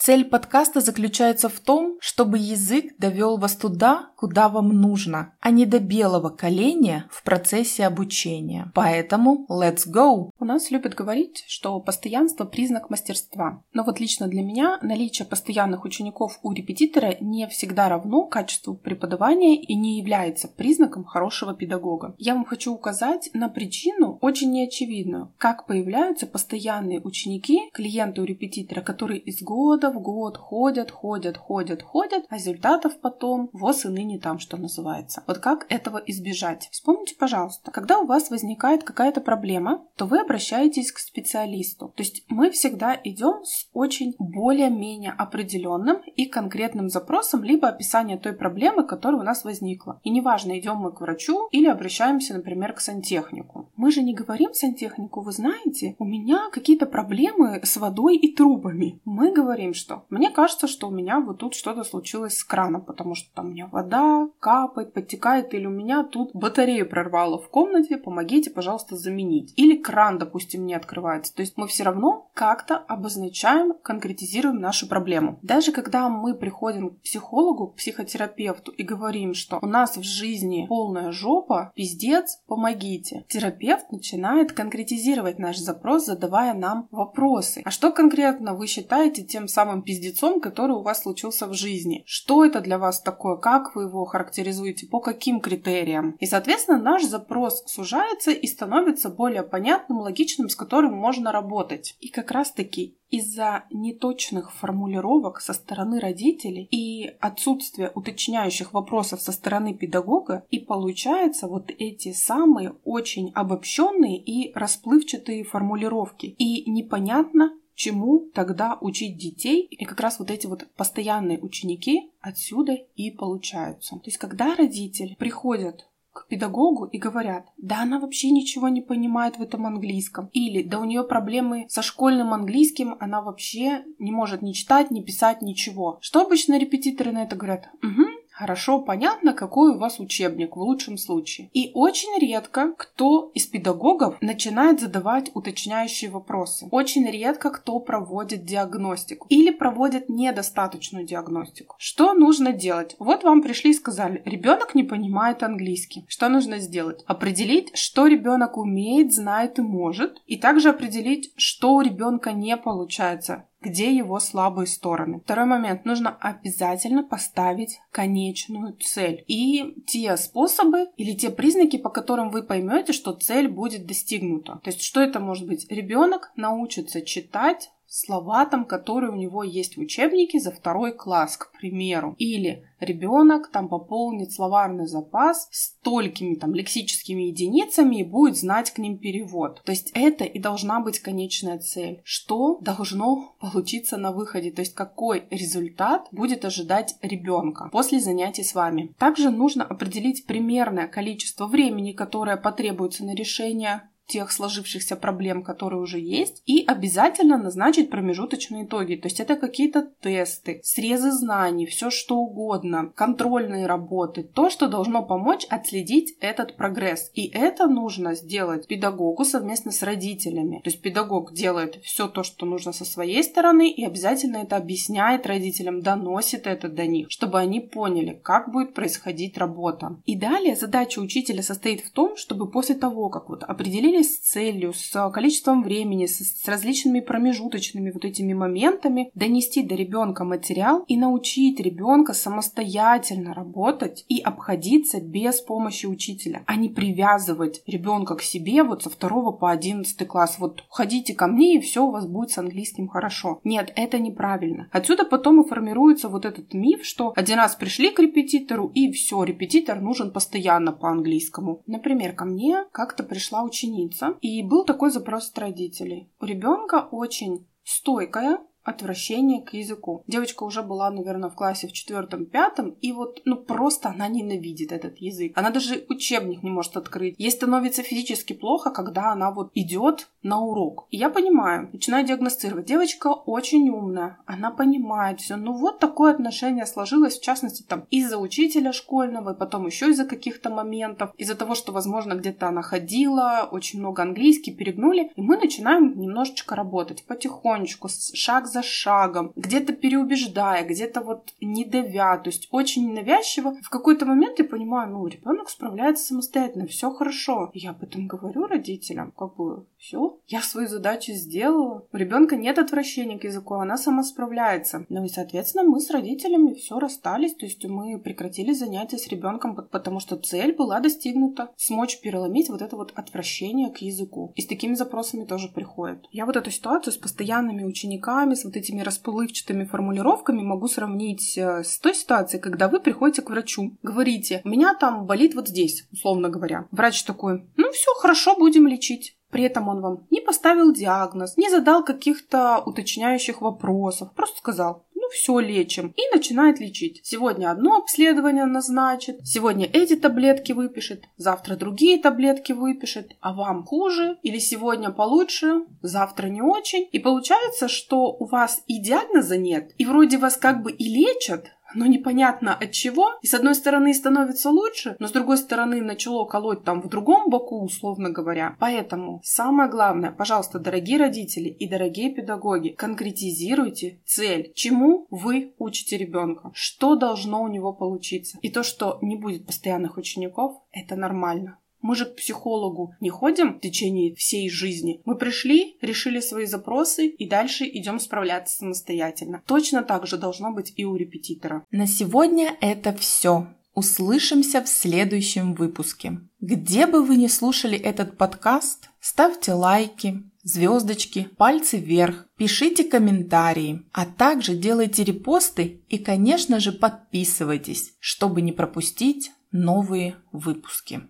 Цель подкаста заключается в том, чтобы язык довел вас туда, куда вам нужно, а не до белого коленя в процессе обучения. Поэтому let's go! У нас любят говорить, что постоянство – признак мастерства. Но вот лично для меня наличие постоянных учеников у репетитора не всегда равно качеству преподавания и не является признаком хорошего педагога. Я вам хочу указать на причину очень неочевидную, как появляются постоянные ученики, клиенты у репетитора, которые из года года в год ходят, ходят, ходят, ходят, а результатов потом воз и ныне там, что называется. Вот как этого избежать? Вспомните, пожалуйста, когда у вас возникает какая-то проблема, то вы обращаетесь к специалисту. То есть мы всегда идем с очень более-менее определенным и конкретным запросом, либо описание той проблемы, которая у нас возникла. И неважно, идем мы к врачу или обращаемся, например, к сантехнику. Мы же не говорим сантехнику, вы знаете, у меня какие-то проблемы с водой и трубами. Мы говорим, что мне кажется, что у меня вот тут что-то случилось с краном, потому что там у меня вода капает, подтекает, или у меня тут батарею прорвало в комнате, помогите, пожалуйста, заменить. Или кран, допустим, не открывается. То есть мы все равно как-то обозначаем, конкретизируем нашу проблему. Даже когда мы приходим к психологу, к психотерапевту и говорим, что у нас в жизни полная жопа, пиздец, помогите. Терапевт начинает конкретизировать наш запрос, задавая нам вопросы. А что конкретно вы считаете тем самым самым пиздецом, который у вас случился в жизни. Что это для вас такое? Как вы его характеризуете? По каким критериям? И, соответственно, наш запрос сужается и становится более понятным, логичным, с которым можно работать. И как раз-таки из-за неточных формулировок со стороны родителей и отсутствия уточняющих вопросов со стороны педагога и получаются вот эти самые очень обобщенные и расплывчатые формулировки. И непонятно, чему тогда учить детей. И как раз вот эти вот постоянные ученики отсюда и получаются. То есть когда родители приходят к педагогу и говорят, да она вообще ничего не понимает в этом английском. Или да у нее проблемы со школьным английским, она вообще не может ни читать, ни писать, ничего. Что обычно репетиторы на это говорят? Угу, хорошо понятно, какой у вас учебник в лучшем случае. И очень редко кто из педагогов начинает задавать уточняющие вопросы. Очень редко кто проводит диагностику или проводит недостаточную диагностику. Что нужно делать? Вот вам пришли и сказали, ребенок не понимает английский. Что нужно сделать? Определить, что ребенок умеет, знает и может, и также определить, что у ребенка не получается где его слабые стороны. Второй момент. Нужно обязательно поставить конечную цель. И те способы или те признаки, по которым вы поймете, что цель будет достигнута. То есть, что это может быть? Ребенок научится читать слова там, которые у него есть в учебнике за второй класс, к примеру. Или ребенок там пополнит словарный запас столькими там лексическими единицами и будет знать к ним перевод. То есть это и должна быть конечная цель. Что должно получиться на выходе? То есть какой результат будет ожидать ребенка после занятий с вами. Также нужно определить примерное количество времени, которое потребуется на решение тех сложившихся проблем, которые уже есть, и обязательно назначить промежуточные итоги. То есть это какие-то тесты, срезы знаний, все что угодно, контрольные работы, то, что должно помочь отследить этот прогресс. И это нужно сделать педагогу совместно с родителями. То есть педагог делает все то, что нужно со своей стороны, и обязательно это объясняет родителям, доносит это до них, чтобы они поняли, как будет происходить работа. И далее задача учителя состоит в том, чтобы после того, как вот определили определили с целью, с количеством времени, с, с различными промежуточными вот этими моментами донести до ребенка материал и научить ребенка самостоятельно работать и обходиться без помощи учителя, а не привязывать ребенка к себе вот со второго по одиннадцатый класс. Вот ходите ко мне и все у вас будет с английским хорошо. Нет, это неправильно. Отсюда потом и формируется вот этот миф, что один раз пришли к репетитору и все, репетитор нужен постоянно по английскому. Например, ко мне как-то пришла ученица, и был такой запрос от родителей. У ребенка очень стойкая отвращение к языку. Девочка уже была, наверное, в классе в четвертом-пятом, и вот, ну, просто она ненавидит этот язык. Она даже учебник не может открыть. Ей становится физически плохо, когда она вот идет на урок. И я понимаю, начинаю диагностировать. Девочка очень умная, она понимает все. Ну вот такое отношение сложилось, в частности, там, из-за учителя школьного, и потом еще из-за каких-то моментов, из-за того, что, возможно, где-то она ходила, очень много английский, перегнули, и мы начинаем немножечко работать потихонечку, шаг за шагом, где-то переубеждая, где-то вот не давя, то есть очень навязчиво. В какой-то момент я понимаю, ну, ребенок справляется самостоятельно, все хорошо. Я об этом говорю родителям, как бы, все, я свою задачу сделала. У ребенка нет отвращения к языку, она сама справляется. Ну и, соответственно, мы с родителями все расстались, то есть мы прекратили занятия с ребенком, потому что цель была достигнута. Смочь переломить вот это вот отвращение к языку. И с такими запросами тоже приходят. Я вот эту ситуацию с постоянными учениками, с вот этими расплывчатыми формулировками могу сравнить э, с той ситуацией, когда вы приходите к врачу, говорите, у меня там болит вот здесь, условно говоря. Врач такой, ну все, хорошо, будем лечить. При этом он вам не поставил диагноз, не задал каких-то уточняющих вопросов, просто сказал, все лечим, и начинает лечить. Сегодня одно обследование назначит, сегодня эти таблетки выпишет, завтра другие таблетки выпишет, а вам хуже, или сегодня получше, завтра не очень. И получается, что у вас и диагноза нет, и вроде вас как бы и лечат, но непонятно от чего. И с одной стороны становится лучше, но с другой стороны начало колоть там в другом боку, условно говоря. Поэтому самое главное, пожалуйста, дорогие родители и дорогие педагоги, конкретизируйте цель, чему вы учите ребенка, что должно у него получиться. И то, что не будет постоянных учеников, это нормально. Мы же к психологу не ходим в течение всей жизни. Мы пришли, решили свои запросы и дальше идем справляться самостоятельно. Точно так же должно быть и у репетитора. На сегодня это все. Услышимся в следующем выпуске. Где бы вы ни слушали этот подкаст, ставьте лайки, звездочки, пальцы вверх, пишите комментарии, а также делайте репосты и, конечно же, подписывайтесь, чтобы не пропустить новые выпуски.